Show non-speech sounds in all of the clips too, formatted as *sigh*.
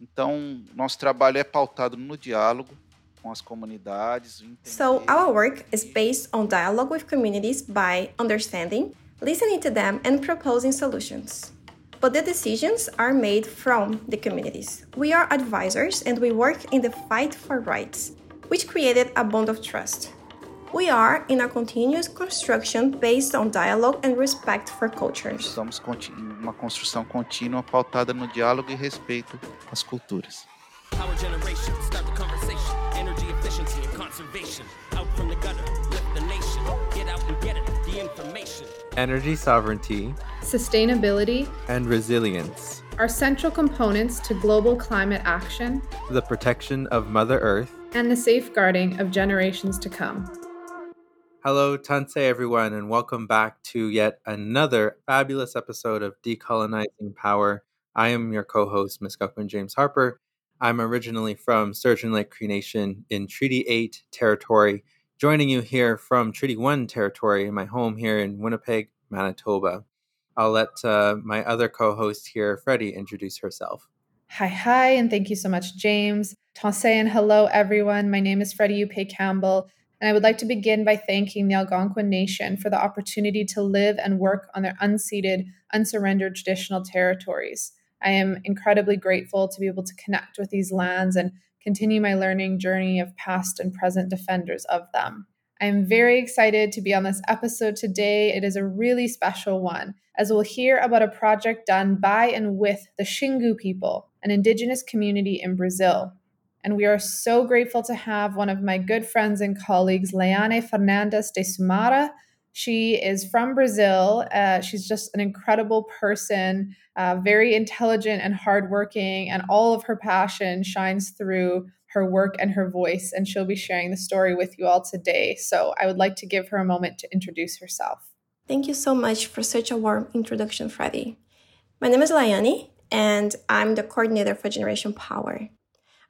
Então, nosso trabalho é pautado no diálogo com as comunidades. So, our work is based on dialogue with communities by understanding, listening to them and proposing solutions. But the decisions are made from the communities. We are advisors and we work in the fight for rights, which created a bond of trust. We are in a continuous construction based on dialogue and respect for cultures. Estamos uma construção contínua pautada no diálogo e respeito às culturas. Power generation, start the conversation. Energy efficiency and conservation. Out from the gutter, lift the nation. Get out and get it, the information. Energy sovereignty, sustainability, and resilience are central components to global climate action, the protection of Mother Earth, and the safeguarding of generations to come. Hello, Tanse, everyone, and welcome back to yet another fabulous episode of Decolonizing Power. I am your co host, Ms. Guckman James Harper. I'm originally from Sturgeon Lake Cree Nation in Treaty 8 territory, joining you here from Treaty 1 territory in my home here in Winnipeg, Manitoba. I'll let uh, my other co host here, Freddie, introduce herself. Hi, hi, and thank you so much, James. Tanse and hello, everyone. My name is Freddie Upe Campbell. And I would like to begin by thanking the Algonquin Nation for the opportunity to live and work on their unceded, unsurrendered traditional territories. I am incredibly grateful to be able to connect with these lands and continue my learning journey of past and present defenders of them. I am very excited to be on this episode today. It is a really special one, as we'll hear about a project done by and with the Xingu people, an indigenous community in Brazil. And we are so grateful to have one of my good friends and colleagues, Leane Fernandes de Sumara. She is from Brazil. Uh, she's just an incredible person, uh, very intelligent and hardworking, and all of her passion shines through her work and her voice. And she'll be sharing the story with you all today. So I would like to give her a moment to introduce herself. Thank you so much for such a warm introduction, Freddie. My name is Layani, and I'm the coordinator for Generation Power.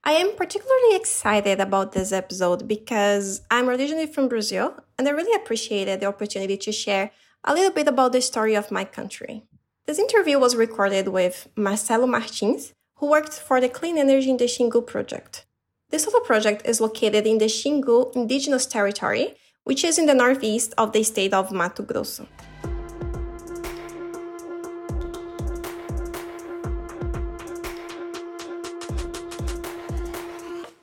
I am particularly excited about this episode because I'm originally from Brazil and I really appreciated the opportunity to share a little bit about the story of my country. This interview was recorded with Marcelo Martins, who worked for the Clean Energy in the Xingu project. The solar project is located in the Xingu Indigenous Territory, which is in the northeast of the state of Mato Grosso.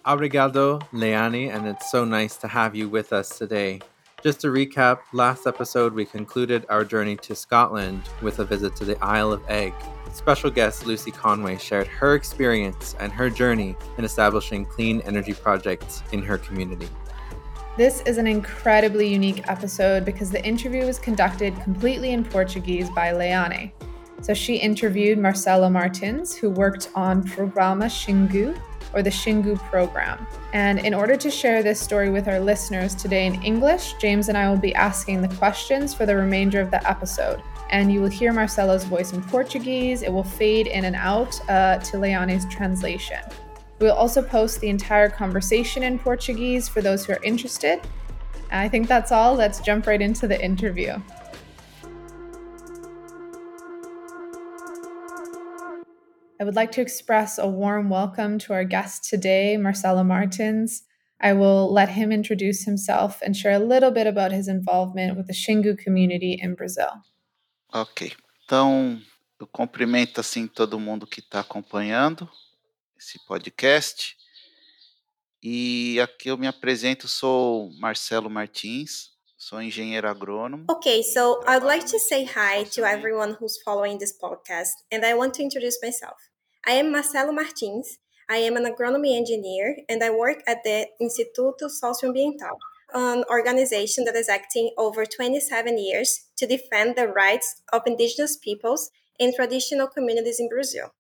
Obrigado, Leane, and it's so nice to have you with us today. Just to recap, last episode we concluded our journey to Scotland with a visit to the Isle of Eigg. Special guest Lucy Conway shared her experience and her journey in establishing clean energy projects in her community. This is an incredibly unique episode because the interview was conducted completely in Portuguese by Leane. So she interviewed Marcelo Martins, who worked on Programa Xingu, or the Xingu program. And in order to share this story with our listeners today in English, James and I will be asking the questions for the remainder of the episode. And you will hear Marcelo's voice in Portuguese. It will fade in and out uh, to Leane's translation. We'll also post the entire conversation in Portuguese for those who are interested. I think that's all. Let's jump right into the interview. I would like to express a warm welcome to our guest today, Marcelo Martins. I will let him introduce himself and share a little bit about his involvement with the Xingu community in Brazil. Ok, então eu cumprimento assim todo mundo que está acompanhando esse podcast. E aqui eu me apresento, sou Marcelo Martins, sou engenheiro agrônomo. Okay, so I'd like to say hi to everyone who's following this podcast, and I want to introduce myself. I am Marcelo Martins. I am an agronomy engineer, and I work at the Instituto Socioambiental, an organization that is acting over 27 years to defend the rights of indigenous peoples and traditional communities in Brazil.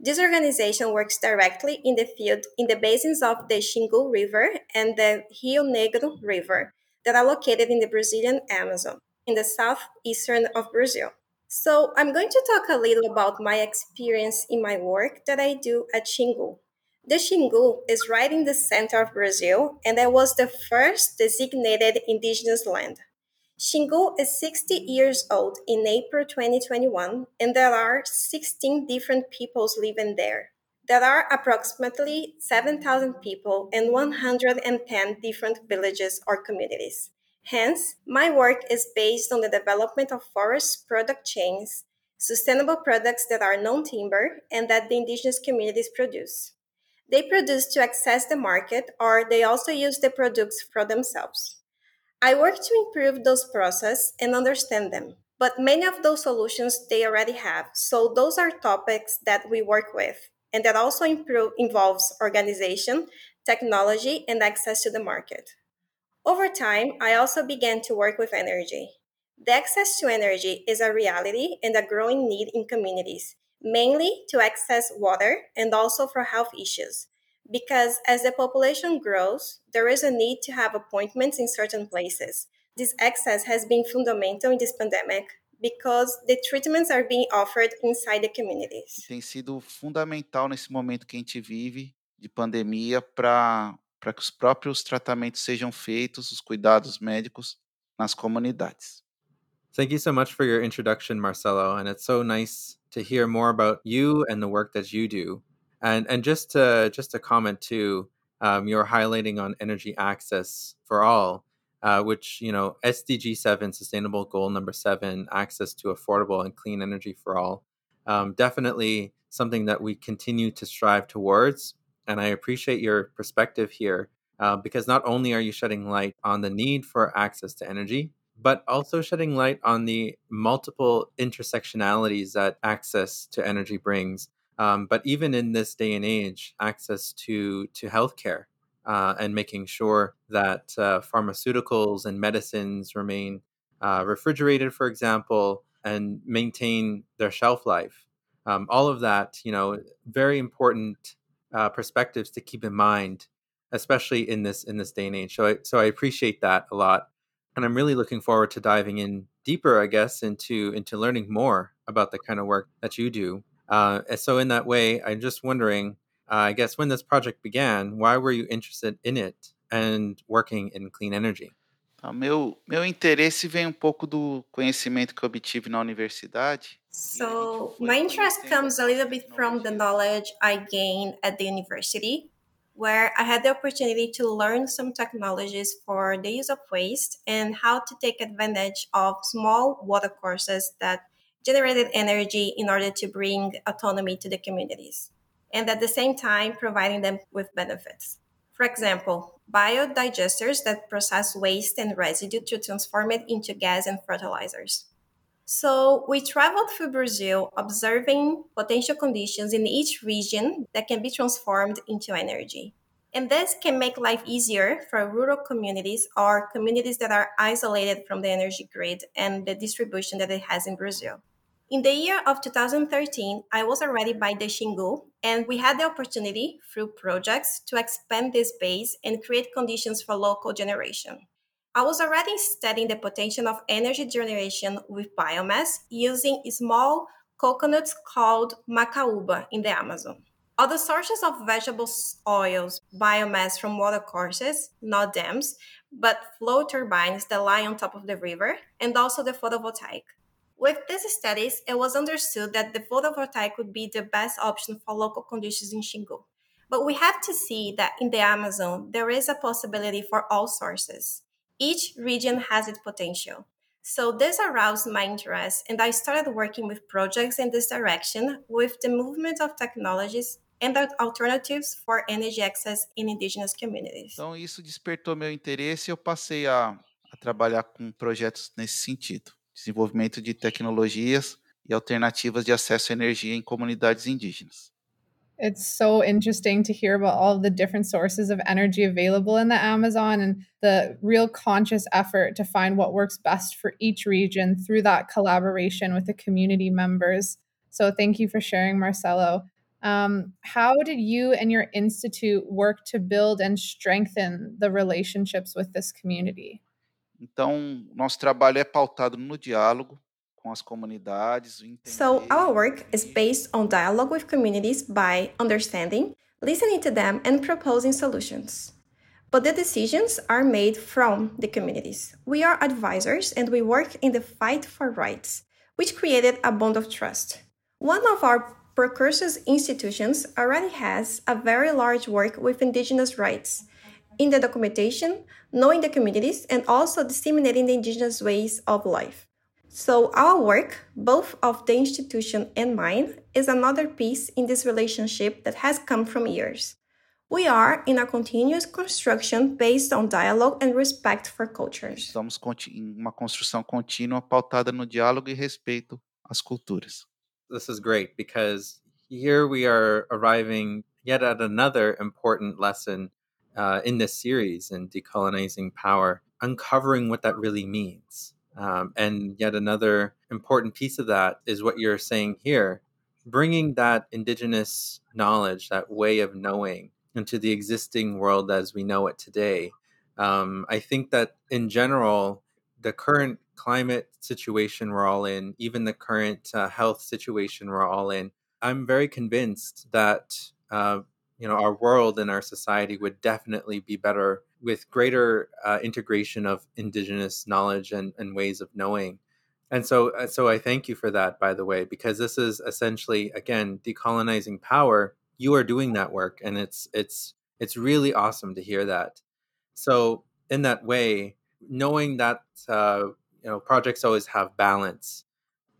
This organization works directly in the field in the basins of the Xingu River and the Rio Negro River that are located in the Brazilian Amazon, in the southeastern of Brazil. So, I'm going to talk a little about my experience in my work that I do at Xingu. The Xingu is right in the center of Brazil, and it was the first designated indigenous land. Xingu is 60 years old in April 2021, and there are 16 different peoples living there. There are approximately 7,000 people in 110 different villages or communities. Hence, my work is based on the development of forest product chains, sustainable products that are non timber and that the indigenous communities produce. They produce to access the market or they also use the products for themselves. I work to improve those processes and understand them, but many of those solutions they already have. So those are topics that we work with and that also improve, involves organization, technology, and access to the market. Over time, I also began to work with energy. The access to energy is a reality and a growing need in communities, mainly to access water and also for health issues. Because as the population grows, there is a need to have appointments in certain places. This access has been fundamental in this pandemic because the treatments are being offered inside the communities. Tem sido fundamental nesse momento que a gente vive de pandemia para para que os próprios tratamentos sejam feitos, os cuidados médicos nas comunidades. Thank you so much for your introduction, Marcelo, and it's so nice to hear more about you and the work that you do. And and just to just to comment too, um, you're highlighting on energy access for all, uh, which you know SDG seven, Sustainable Goal number seven, access to affordable and clean energy for all. Um, definitely something that we continue to strive towards. And I appreciate your perspective here uh, because not only are you shedding light on the need for access to energy, but also shedding light on the multiple intersectionalities that access to energy brings. Um, but even in this day and age, access to to healthcare uh, and making sure that uh, pharmaceuticals and medicines remain uh, refrigerated, for example, and maintain their shelf life. Um, all of that, you know, very important uh, perspectives to keep in mind, especially in this in this day and age. So, I, so I appreciate that a lot, and I'm really looking forward to diving in deeper, I guess, into into learning more about the kind of work that you do. Uh, so, in that way, I'm just wondering, I guess, when this project began, why were you interested in it and working in clean energy? Tá, meu, meu interesse vem um pouco do conhecimento que eu obtive na universidade. So, my interest comes a little bit from the knowledge I gained at the university, where I had the opportunity to learn some technologies for the use of waste and how to take advantage of small water courses that generated energy in order to bring autonomy to the communities, and at the same time providing them with benefits. For example, biodigesters that process waste and residue to transform it into gas and fertilizers. So we traveled through Brazil observing potential conditions in each region that can be transformed into energy. And this can make life easier for rural communities or communities that are isolated from the energy grid and the distribution that it has in Brazil. In the year of 2013, I was already by the Xingu, and we had the opportunity through projects to expand this base and create conditions for local generation. I was already studying the potential of energy generation with biomass using small coconuts called macaúba in the Amazon. Other sources of vegetable oils, biomass from water courses, not dams, but flow turbines that lie on top of the river, and also the photovoltaic. With these studies, it was understood that the photovoltaic would be the best option for local conditions in Xingu. But we have to see that in the Amazon, there is a possibility for all sources. Each region has its potential. So this aroused my interest, and I started working with projects in this direction with the movement of technologies and alternatives for energy access in indigenous communities. Então isso despertou meu interesse e eu passei a, a trabalhar com projetos nesse sentido. Desenvolvimento de tecnologias e alternativas de acesso à energia em comunidades indígenas. It's so interesting to hear about all the different sources of energy available in the Amazon and the real conscious effort to find what works best for each region through that collaboration with the community members. So, thank you for sharing, Marcelo. Um, how did you and your institute work to build and strengthen the relationships with this community? Então, nosso trabalho é pautado no diálogo com as comunidades. So, our work is based on dialogue with communities by understanding, listening to them, and proposing solutions. But the decisions are made from the communities. We are advisors and we work in the fight for rights, which created a bond of trust. One of our precursors Institutions already has a very large work with indigenous rights in the documentation, knowing the communities, and also disseminating the indigenous ways of life. So, our work, both of the institution and mine, is another piece in this relationship that has come from years. We are in a continuous construction based on dialogue and respect for cultures. Estamos em uma construção contínua pautada no diálogo e respeito às culturas. This is great because here we are arriving yet at another important lesson uh, in this series in decolonizing power, uncovering what that really means. Um, and yet another important piece of that is what you're saying here bringing that indigenous knowledge, that way of knowing, into the existing world as we know it today. Um, I think that in general, the current climate situation we're all in, even the current uh, health situation we're all in, I'm very convinced that uh, you know our world and our society would definitely be better with greater uh, integration of indigenous knowledge and, and ways of knowing. And so uh, so i thank you for that by the way because this is essentially again decolonizing power. You are doing that work and it's it's it's really awesome to hear that. So in that way knowing that uh, you know projects always have balance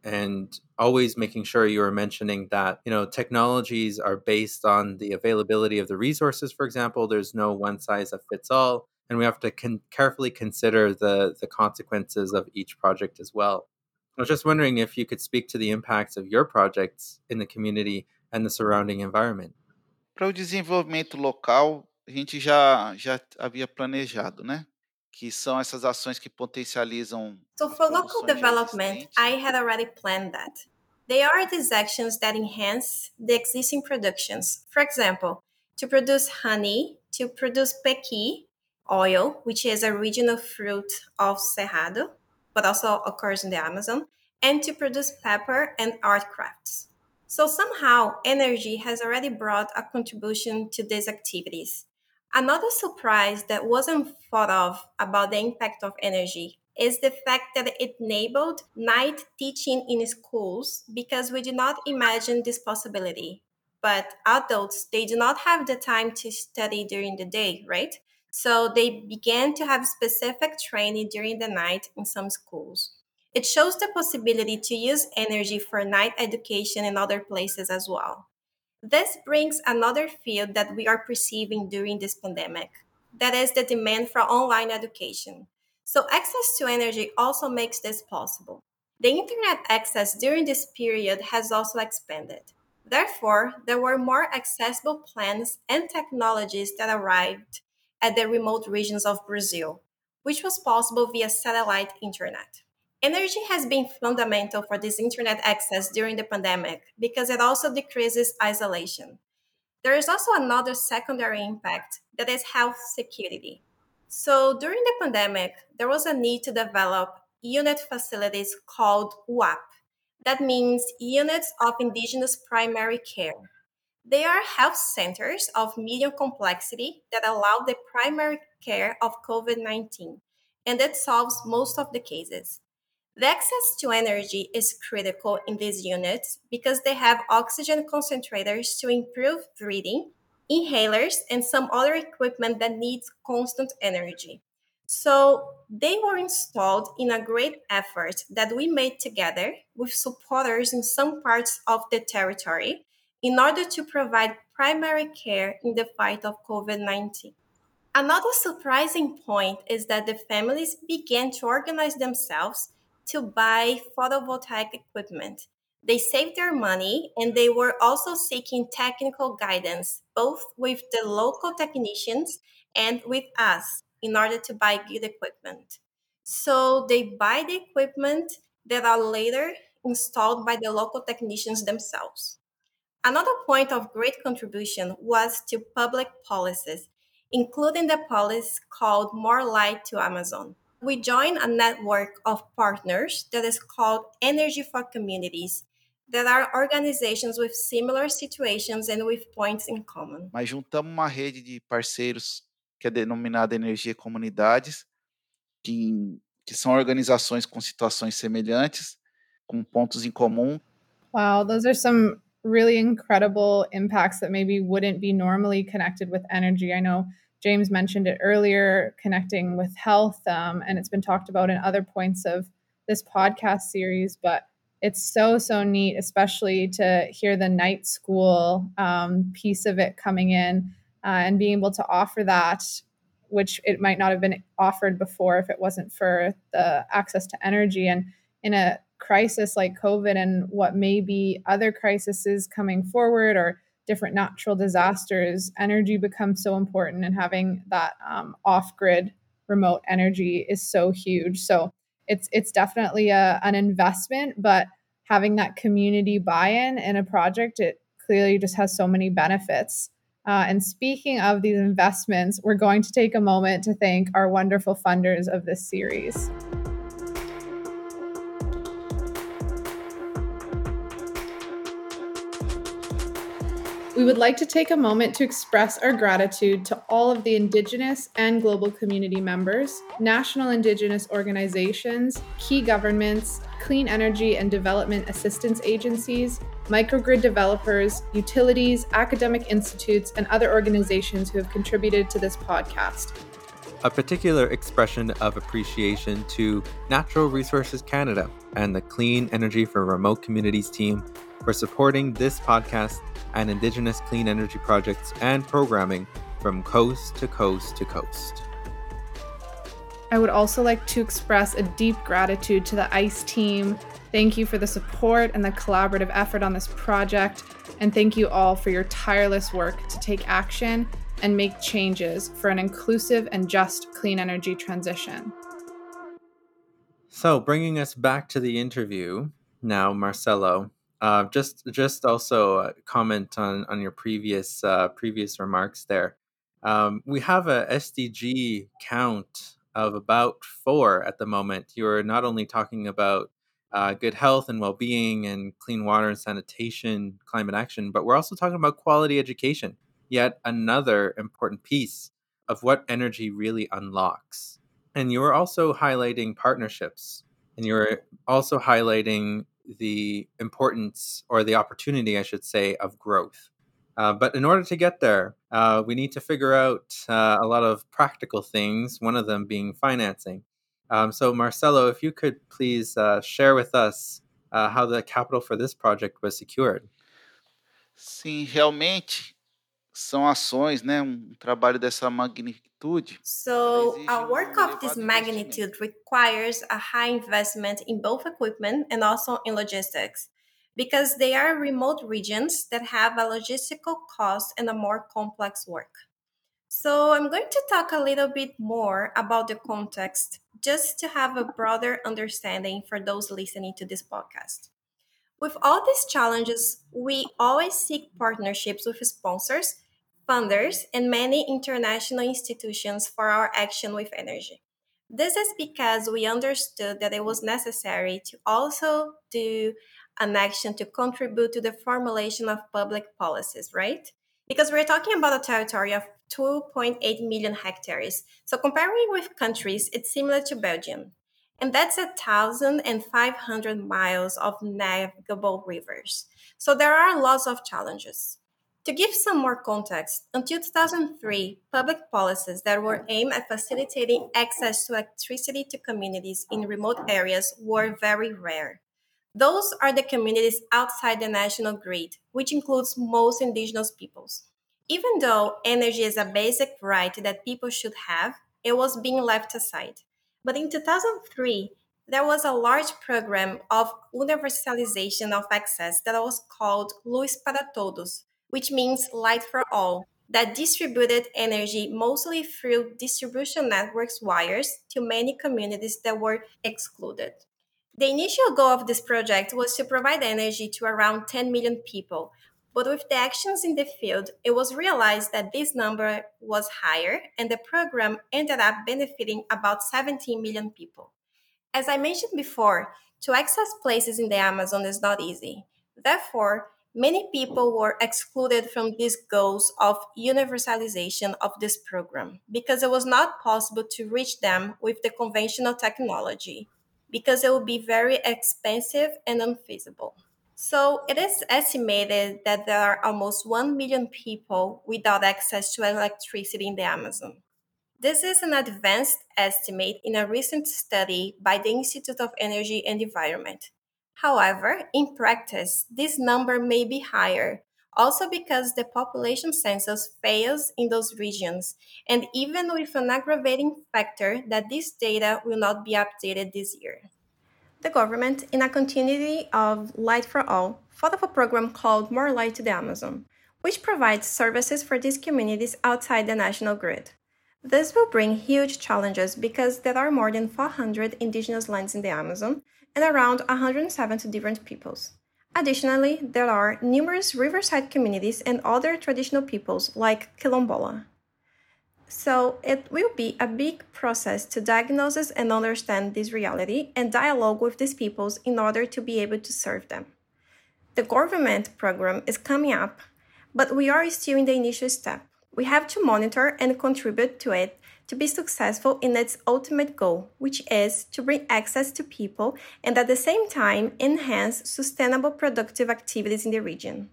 and always making sure you are mentioning that you know technologies are based on the availability of the resources for example there's no one size that fits all and we have to con- carefully consider the the consequences of each project as well. I was just wondering if you could speak to the impacts of your projects in the community and the surrounding environment. Para o desenvolvimento local a gente já já havia planejado né que são essas ações que potencializam. So for local development, I had already planned that. They are these actions that enhance the existing productions. For example, to produce honey, to produce pequi oil, which is a regional fruit of Cerrado, but also occurs in the Amazon, and to produce pepper and art crafts. So somehow, energy has already brought a contribution to these activities. Another surprise that wasn't thought of about the impact of energy is the fact that it enabled night teaching in schools because we did not imagine this possibility. But adults, they do not have the time to study during the day, right? So they began to have specific training during the night in some schools. It shows the possibility to use energy for night education in other places as well. This brings another field that we are perceiving during this pandemic that is the demand for online education. So, access to energy also makes this possible. The internet access during this period has also expanded. Therefore, there were more accessible plans and technologies that arrived at the remote regions of Brazil, which was possible via satellite internet. Energy has been fundamental for this internet access during the pandemic because it also decreases isolation. There is also another secondary impact that is health security. So, during the pandemic, there was a need to develop unit facilities called UAP. That means Units of Indigenous Primary Care. They are health centers of medium complexity that allow the primary care of COVID 19, and it solves most of the cases. The access to energy is critical in these units because they have oxygen concentrators to improve breathing, inhalers, and some other equipment that needs constant energy. So they were installed in a great effort that we made together with supporters in some parts of the territory in order to provide primary care in the fight of COVID 19. Another surprising point is that the families began to organize themselves to buy photovoltaic equipment. They saved their money and they were also seeking technical guidance, both with the local technicians and with us, in order to buy good equipment. So they buy the equipment that are later installed by the local technicians themselves. Another point of great contribution was to public policies, including the policy called More Light to Amazon we joined a network of partners that is called Energy for Communities, that are organizations with similar situations and with points in common. Mas juntamos uma rede de parceiros que é denominada Energia Comunidades, que, que são organizações com situações semelhantes, com pontos em comum. Wow, those are some really incredible impacts that maybe wouldn't be normally connected with energy. I know James mentioned it earlier, connecting with health, um, and it's been talked about in other points of this podcast series. But it's so so neat, especially to hear the night school um, piece of it coming in uh, and being able to offer that, which it might not have been offered before if it wasn't for the access to energy and in a crisis like COVID and what may be other crises coming forward or different natural disasters, energy becomes so important, and having that um, off-grid remote energy is so huge. So it's it's definitely a, an investment, but having that community buy-in in a project, it clearly just has so many benefits. Uh, and speaking of these investments, we're going to take a moment to thank our wonderful funders of this series. We would like to take a moment to express our gratitude to all of the Indigenous and global community members, national Indigenous organizations, key governments, clean energy and development assistance agencies, microgrid developers, utilities, academic institutes, and other organizations who have contributed to this podcast. A particular expression of appreciation to Natural Resources Canada and the Clean Energy for Remote Communities team for supporting this podcast and Indigenous clean energy projects and programming from coast to coast to coast. I would also like to express a deep gratitude to the ICE team. Thank you for the support and the collaborative effort on this project. And thank you all for your tireless work to take action and make changes for an inclusive and just clean energy transition. So, bringing us back to the interview now, Marcelo, uh, just just also comment on on your previous uh, previous remarks there. Um, we have a SDG count of about four at the moment. You're not only talking about uh, good health and well being and clean water and sanitation, climate action, but we're also talking about quality education. Yet another important piece of what energy really unlocks. And you are also highlighting partnerships, and you're also highlighting the importance or the opportunity, I should say, of growth. Uh, but in order to get there, uh, we need to figure out uh, a lot of practical things, one of them being financing. Um, so, Marcelo, if you could please uh, share with us uh, how the capital for this project was secured. Sim, realmente são ações, né, um trabalho dessa magnitude. So, a work of this magnitude requires a high investment in both equipment and also in logistics because they are remote regions that have a logistical cost and a more complex work. So, I'm going to talk a little bit more about the context just to have a broader understanding for those listening to this podcast. With all these challenges, we always seek partnerships with sponsors, funders, and many international institutions for our action with energy. This is because we understood that it was necessary to also do an action to contribute to the formulation of public policies, right? Because we're talking about a territory of 2.8 million hectares. So comparing with countries, it's similar to Belgium and that's a thousand and five hundred miles of navigable rivers. So there are lots of challenges. To give some more context, until 2003, public policies that were aimed at facilitating access to electricity to communities in remote areas were very rare. Those are the communities outside the national grid, which includes most indigenous peoples. Even though energy is a basic right that people should have, it was being left aside. But in 2003, there was a large program of universalization of access that was called Luz para Todos, which means light for all, that distributed energy mostly through distribution networks wires to many communities that were excluded. The initial goal of this project was to provide energy to around 10 million people, but with the actions in the field, it was realized that this number was higher, and the program ended up benefiting about 17 million people. As I mentioned before, to access places in the Amazon is not easy. Therefore, many people were excluded from these goals of universalization of this program because it was not possible to reach them with the conventional technology, because it would be very expensive and unfeasible. So it is estimated that there are almost 1 million people without access to electricity in the Amazon. This is an advanced estimate in a recent study by the Institute of Energy and Environment. However, in practice, this number may be higher, also because the population census fails in those regions, and even with an aggravating factor that this data will not be updated this year. The government, in a continuity of Light for All, thought of a program called More Light to the Amazon, which provides services for these communities outside the national grid. This will bring huge challenges because there are more than 400 indigenous lands in the Amazon and around 170 different peoples. Additionally, there are numerous riverside communities and other traditional peoples like Quilombola. So it will be a big process to diagnose and understand this reality and dialogue with these peoples in order to be able to serve them. The government program is coming up, but we are still in the initial step. We have to monitor and contribute to it to be successful in its ultimate goal, which is to bring access to people and at the same time enhance sustainable productive activities in the region.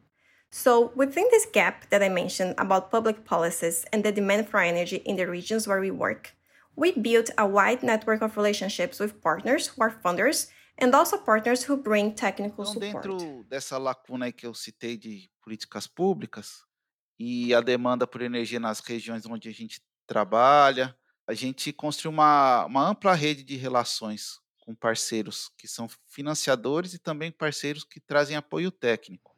So, within this gap that I mentioned about public policies and the demand for energy in the regions where we work, we built a wide network of relationships with partners who are funders and also partners who bring technical então, support. Dentro dessa lacuna que eu citei de políticas públicas e a demanda por energia nas regiões onde a gente trabalha, a gente construiu uma, uma ampla rede de relações com parceiros que são financiadores e também parceiros que trazem apoio técnico.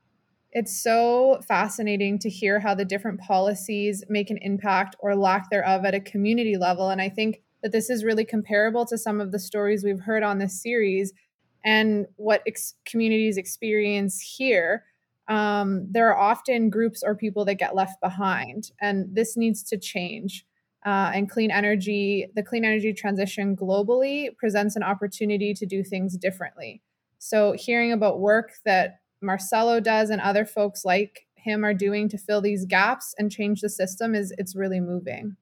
It's so fascinating to hear how the different policies make an impact or lack thereof at a community level. And I think that this is really comparable to some of the stories we've heard on this series and what ex- communities experience here. Um, there are often groups or people that get left behind, and this needs to change. Uh, and clean energy, the clean energy transition globally presents an opportunity to do things differently. So, hearing about work that Marcelo does and other folks like him are doing to fill these gaps and change the system is it's really moving.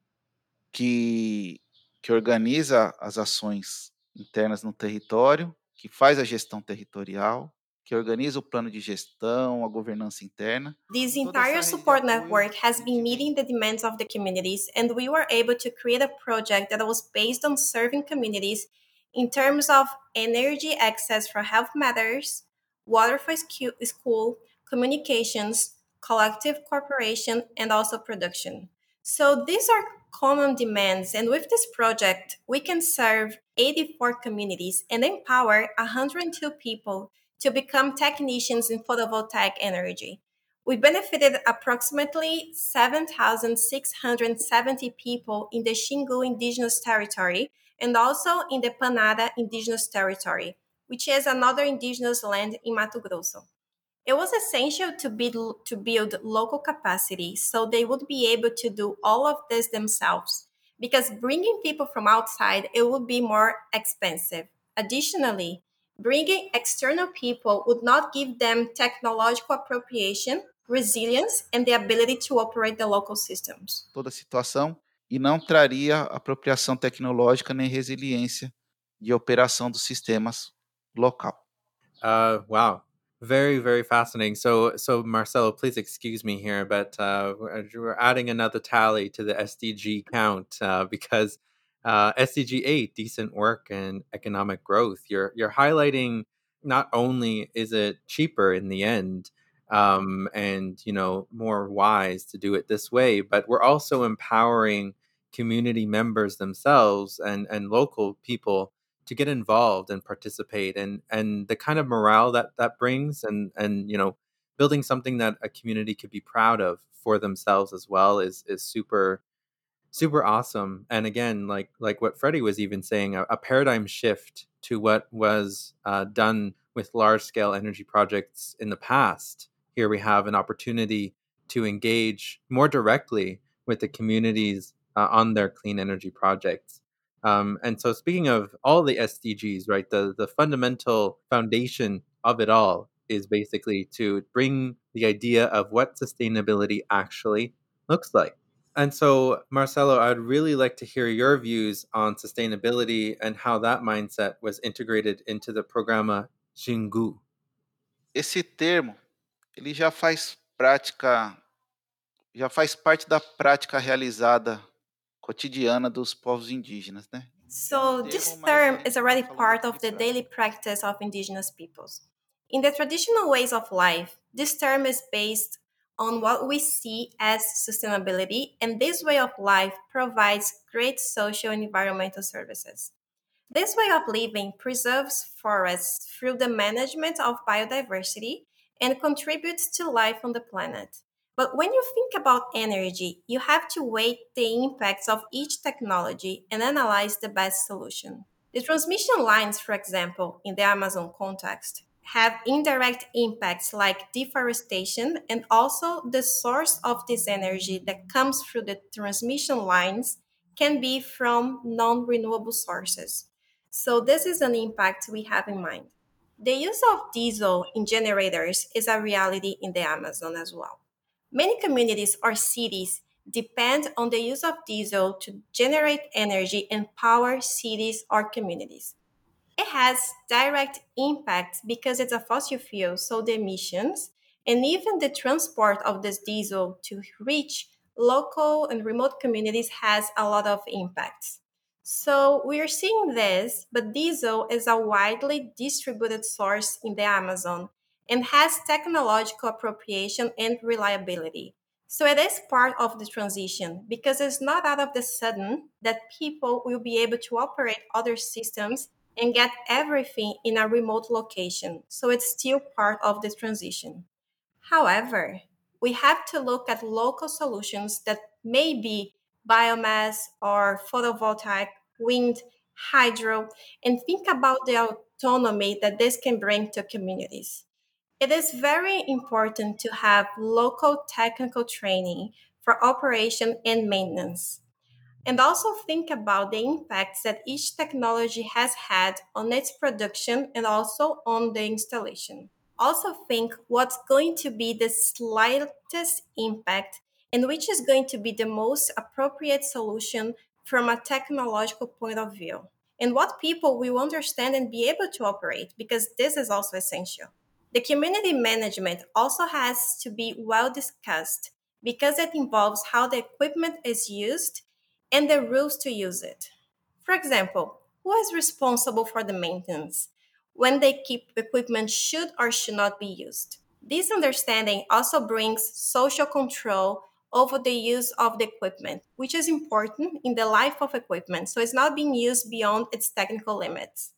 Que que organiza as ações internas no território, que faz a gestão territorial, que organiza o plano de gestão, a governança interna. This entire support network has been meeting the demands of the communities, and we were able to create a project that was based on serving communities in terms of energy access for health matters, water for school, communications, collective cooperation, and also production. So these are common demands, and with this project, we can serve 84 communities and empower 102 people to become technicians in photovoltaic energy. We benefited approximately 7,670 people in the Xingu Indigenous Territory and also in the Panará Indigenous Territory, which is another indigenous land in Mato Grosso. It was essential to build, to build local capacity so they would be able to do all of this themselves because bringing people from outside it would be more expensive. Additionally, bringing external people would not give them technological appropriation, resilience and the ability to operate the local systems. Toda a situação e não traria apropriação tecnológica nem resiliência de operação dos sistemas local. Uh, wow. Very, very fascinating. So, so Marcelo, please excuse me here, but uh, we're adding another tally to the SDG count uh, because uh, SDG eight, decent work and economic growth. You're you're highlighting not only is it cheaper in the end, um, and you know more wise to do it this way, but we're also empowering community members themselves and and local people to get involved and participate and and the kind of morale that that brings and and you know building something that a community could be proud of for themselves as well is is super super awesome and again like like what freddie was even saying a, a paradigm shift to what was uh, done with large scale energy projects in the past here we have an opportunity to engage more directly with the communities uh, on their clean energy projects um, and so, speaking of all the SDGs, right, the the fundamental foundation of it all is basically to bring the idea of what sustainability actually looks like. And so, Marcelo, I'd really like to hear your views on sustainability and how that mindset was integrated into the Programa Xingu. esse termo ele já faz prática, já faz parte da prática realizada cotidiana dos povos indígenas, né? So this term is already part of the daily practice of indigenous peoples. In the traditional ways of life, this term is based on what we see as sustainability, and this way of life provides great social and environmental services. This way of living preserves forests through the management of biodiversity and contributes to life on the planet. But when you think about energy, you have to weigh the impacts of each technology and analyze the best solution. The transmission lines, for example, in the Amazon context, have indirect impacts like deforestation and also the source of this energy that comes through the transmission lines can be from non renewable sources. So, this is an impact we have in mind. The use of diesel in generators is a reality in the Amazon as well. Many communities or cities depend on the use of diesel to generate energy and power cities or communities. It has direct impacts because it's a fossil fuel, so the emissions and even the transport of this diesel to reach local and remote communities has a lot of impacts. So we are seeing this, but diesel is a widely distributed source in the Amazon and has technological appropriation and reliability. So it is part of the transition because it's not out of the sudden that people will be able to operate other systems and get everything in a remote location. So it's still part of the transition. However, we have to look at local solutions that may be biomass or photovoltaic, wind, hydro, and think about the autonomy that this can bring to communities. It is very important to have local technical training for operation and maintenance. And also think about the impacts that each technology has had on its production and also on the installation. Also, think what's going to be the slightest impact and which is going to be the most appropriate solution from a technological point of view. And what people will understand and be able to operate, because this is also essential. The community management also has to be well discussed because it involves how the equipment is used and the rules to use it. For example, who is responsible for the maintenance? When they keep equipment should or should not be used. This understanding also brings social control over the use of the equipment, which is important in the life of equipment, so it's not being used beyond its technical limits.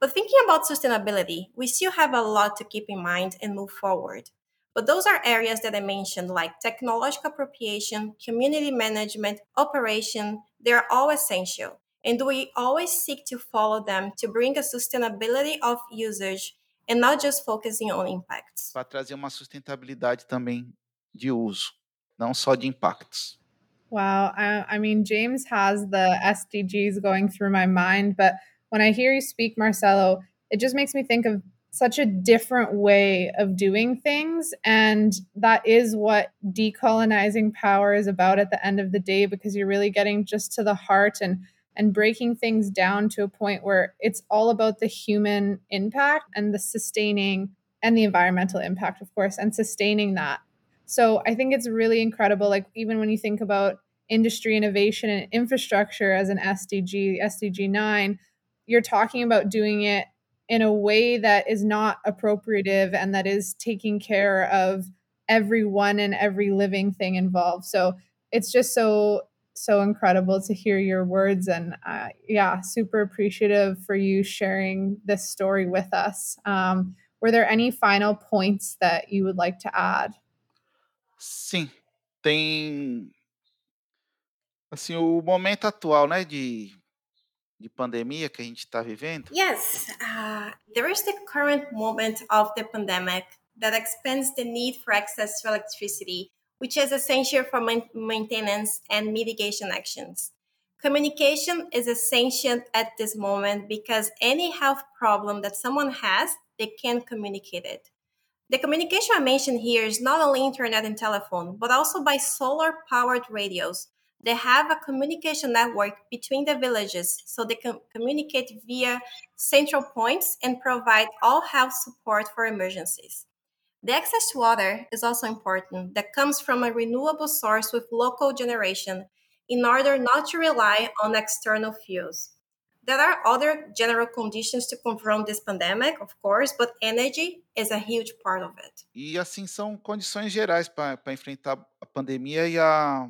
But thinking about sustainability, we still have a lot to keep in mind and move forward. But those are areas that I mentioned, like technological appropriation, community management, operation, they're all essential. And we always seek to follow them to bring a sustainability of usage and not just focusing on impacts. Para trazer uma sustentabilidade também de uso, não só de impactos. Wow. I, I mean, James has the SDGs going through my mind, but when I hear you speak, Marcelo, it just makes me think of such a different way of doing things. And that is what decolonizing power is about at the end of the day, because you're really getting just to the heart and and breaking things down to a point where it's all about the human impact and the sustaining and the environmental impact, of course, and sustaining that. So I think it's really incredible. Like, even when you think about industry innovation and infrastructure as an SDG, SDG 9, you're talking about doing it in a way that is not appropriative and that is taking care of everyone and every living thing involved. So it's just so so incredible to hear your words and uh, yeah super appreciative for you sharing this story with us um, were there any final points that you would like to add sim tem assim o momento atual né de de pandemia que a gente está vivendo? Yes, uh, there is the current moment of the pandemic that expands the need for access to electricity, which is essential for maintenance and mitigation actions. Communication is essential at this moment because any health problem that someone has, they can communicate it. The communication I mentioned here is not only internet and telephone, but also by solar powered radios, they have a communication network between the villages so they can communicate via central points and provide all health support for emergencies. The access to water is also important that comes from a renewable source with local generation in order not to rely on external fuels. There are other general conditions to confront this pandemic, of course, but energy is a huge part of it. E assim são condições gerais para enfrentar a pandemia e a,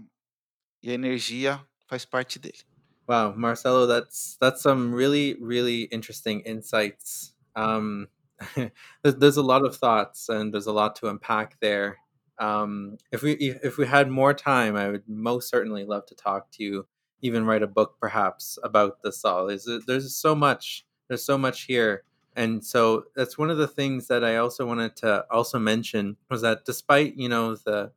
e a energia faz parte dele. Wow, Marcelo, that's that's some really really interesting insights. Um, *laughs* there's a lot of thoughts and there's a lot to unpack there. Um, if we if we had more time, I would most certainly love to talk to you. Even write a book, perhaps, about the all. Is there's so much. There's so much here, and so that's one of the things that I also wanted to also mention was that despite you know the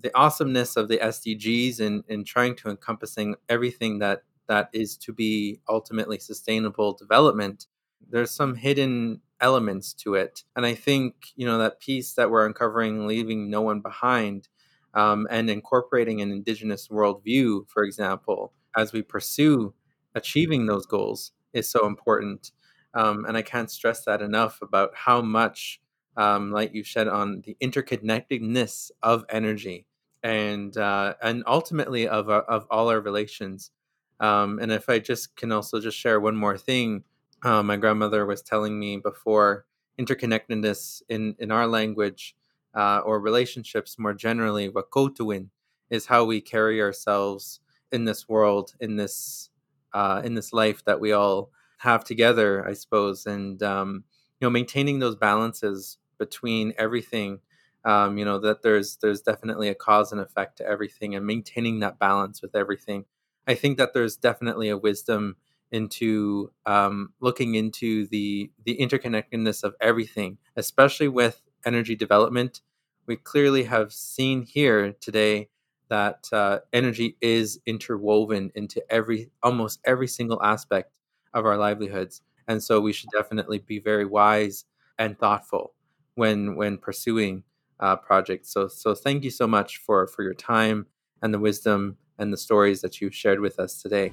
the awesomeness of the SDGs and in, in trying to encompassing everything that that is to be ultimately sustainable development, there's some hidden elements to it. And I think, you know, that piece that we're uncovering, leaving no one behind, um, and incorporating an indigenous worldview, for example, as we pursue achieving those goals is so important. Um, and I can't stress that enough about how much um, light you shed on the interconnectedness of energy and uh, and ultimately of uh, of all our relations. Um, and if I just can also just share one more thing, uh, my grandmother was telling me before interconnectedness in, in our language uh, or relationships more generally, wahkohtowin, is how we carry ourselves in this world, in this uh, in this life that we all have together, I suppose, and um, you know, maintaining those balances between everything. Um, you know that there's there's definitely a cause and effect to everything, and maintaining that balance with everything. I think that there's definitely a wisdom into um, looking into the the interconnectedness of everything, especially with energy development. We clearly have seen here today that uh, energy is interwoven into every almost every single aspect of our livelihoods, and so we should definitely be very wise and thoughtful when when pursuing uh, projects. So so thank you so much for for your time and the wisdom and the stories that you've shared with us today.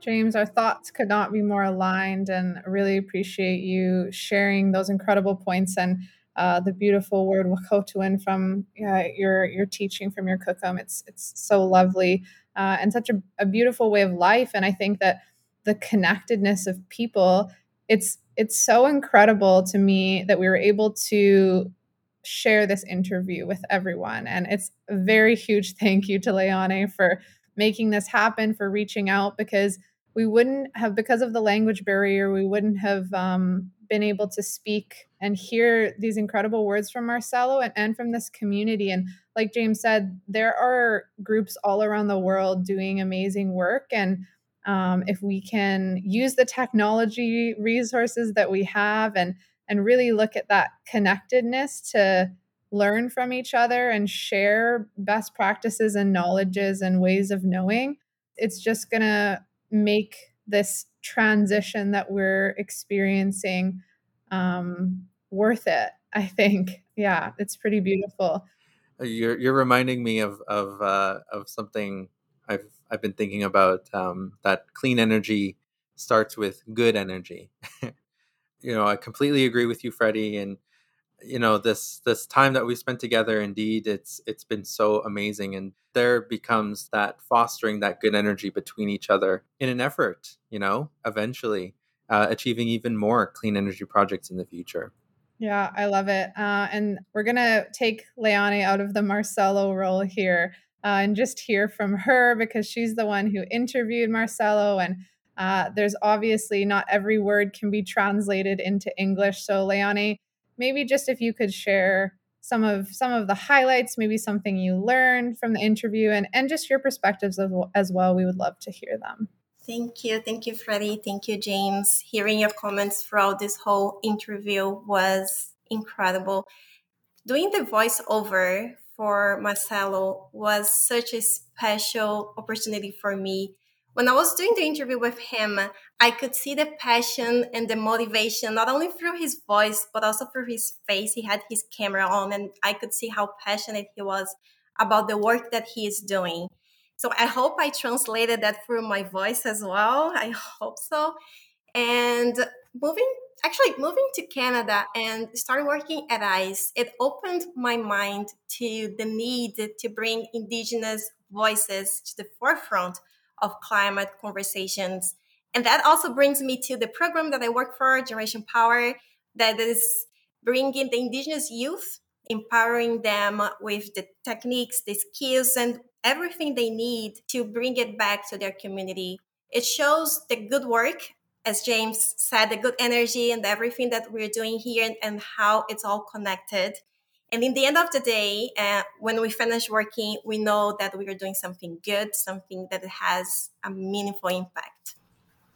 James, our thoughts could not be more aligned, and really appreciate you sharing those incredible points and uh, the beautiful word wahkohtowin from uh, your your teaching from your kukum. It's it's so lovely uh, and such a, a beautiful way of life. And I think that the connectedness of people, it's it's so incredible to me that we were able to share this interview with everyone. And it's a very huge thank you to Leone for making this happen, for reaching out because we wouldn't have because of the language barrier we wouldn't have um, been able to speak and hear these incredible words from marcelo and, and from this community. And like james said there are groups all around the world doing amazing work. And um, if we can use the technology resources that we have and and really look at that connectedness to learn from each other and share best practices and knowledges and ways of knowing it's just to make this transition that we're experiencing um, worth it. I think, yeah, it's pretty beautiful. Uh, you're you're reminding me of of uh, of something I've I've been thinking about. Um, that clean energy starts with good energy. *laughs* you know, I completely agree with you, Freddie, and you know this this time that we spent together indeed it's it's been so amazing and there becomes that fostering that good energy between each other in an effort you know eventually uh, achieving even more clean energy projects in the future. Yeah i love it uh, and we're gonna take leone out of the marcelo role here uh, and just hear from her because she's the one who interviewed marcelo and uh, there's obviously not every word can be translated into english so leone maybe just if you could share some of some of the highlights maybe something you learned from the interview and and just your perspectives as, well. We would love to hear them. Thank you. Thank you freddie thank you james. Hearing your comments throughout this whole interview was incredible. Doing the voiceover for marcelo was such a special opportunity for me. When I was doing the interview with him, I could see the passion and the motivation, not only through his voice, but also through his face. He had his camera on, and I could see how passionate he was about the work that he is doing. So I hope I translated that through my voice as well. I hope so. And moving, actually moving to Canada and started working at ICE, it opened my mind to the need to bring Indigenous voices to the forefront of climate conversations. And that also brings me to the program that I work for, Generation Power, that is bringing the Indigenous youth empowering them with the techniques, the skills, and everything they need to bring it back to their community. It shows the good work, as James said, the good energy and everything that we're doing here and, and how it's all connected. And in the end of the day, uh, when we finish working, we know that we are doing something good, something that has a meaningful impact.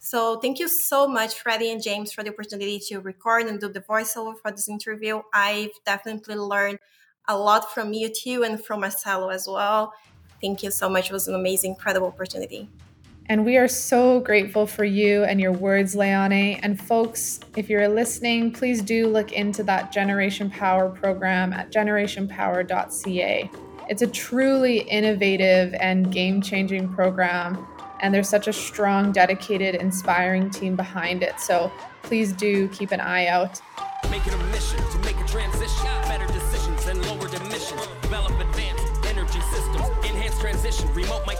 So thank you so much, Freddie and James, for the opportunity to record and do the voiceover for this interview. I've definitely learned a lot from you too and from Marcelo as well. Thank you so much. It was an amazing, incredible opportunity. And we are so grateful for you and your words, Leone. And folks, if you're listening, please do look into that Generation Power program at generationpower.ca. It's a truly innovative and game changing program and there's such a strong, dedicated, inspiring team behind it. So please do keep an eye out.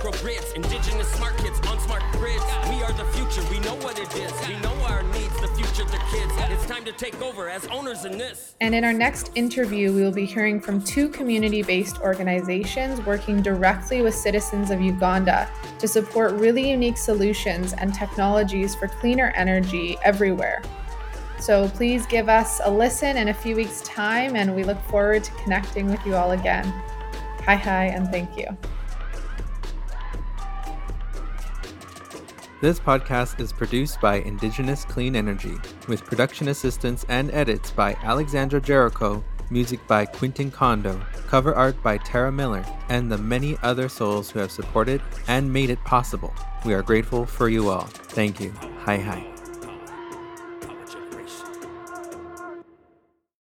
Microgrids, indigenous smart kids on smart grids. We are the future. We know what it is. We know our needs, the future, the kids. It's time to take over as owners in this. And in our next interview, we will be hearing from two community based organizations working directly with citizens of Uganda to support really unique solutions and technologies for cleaner energy everywhere. So please give us a listen in a few weeks' time, and we look forward to connecting with you all again. Hi, hi, and thank you. This podcast is produced by Indigenous Clean Energy, with production assistance and edits by Alexandra Jericho, music by Quintin Kondo, cover art by Tara Miller, and the many other souls who have supported and made it possible. We are grateful for you all. Thank you. Hi, hi.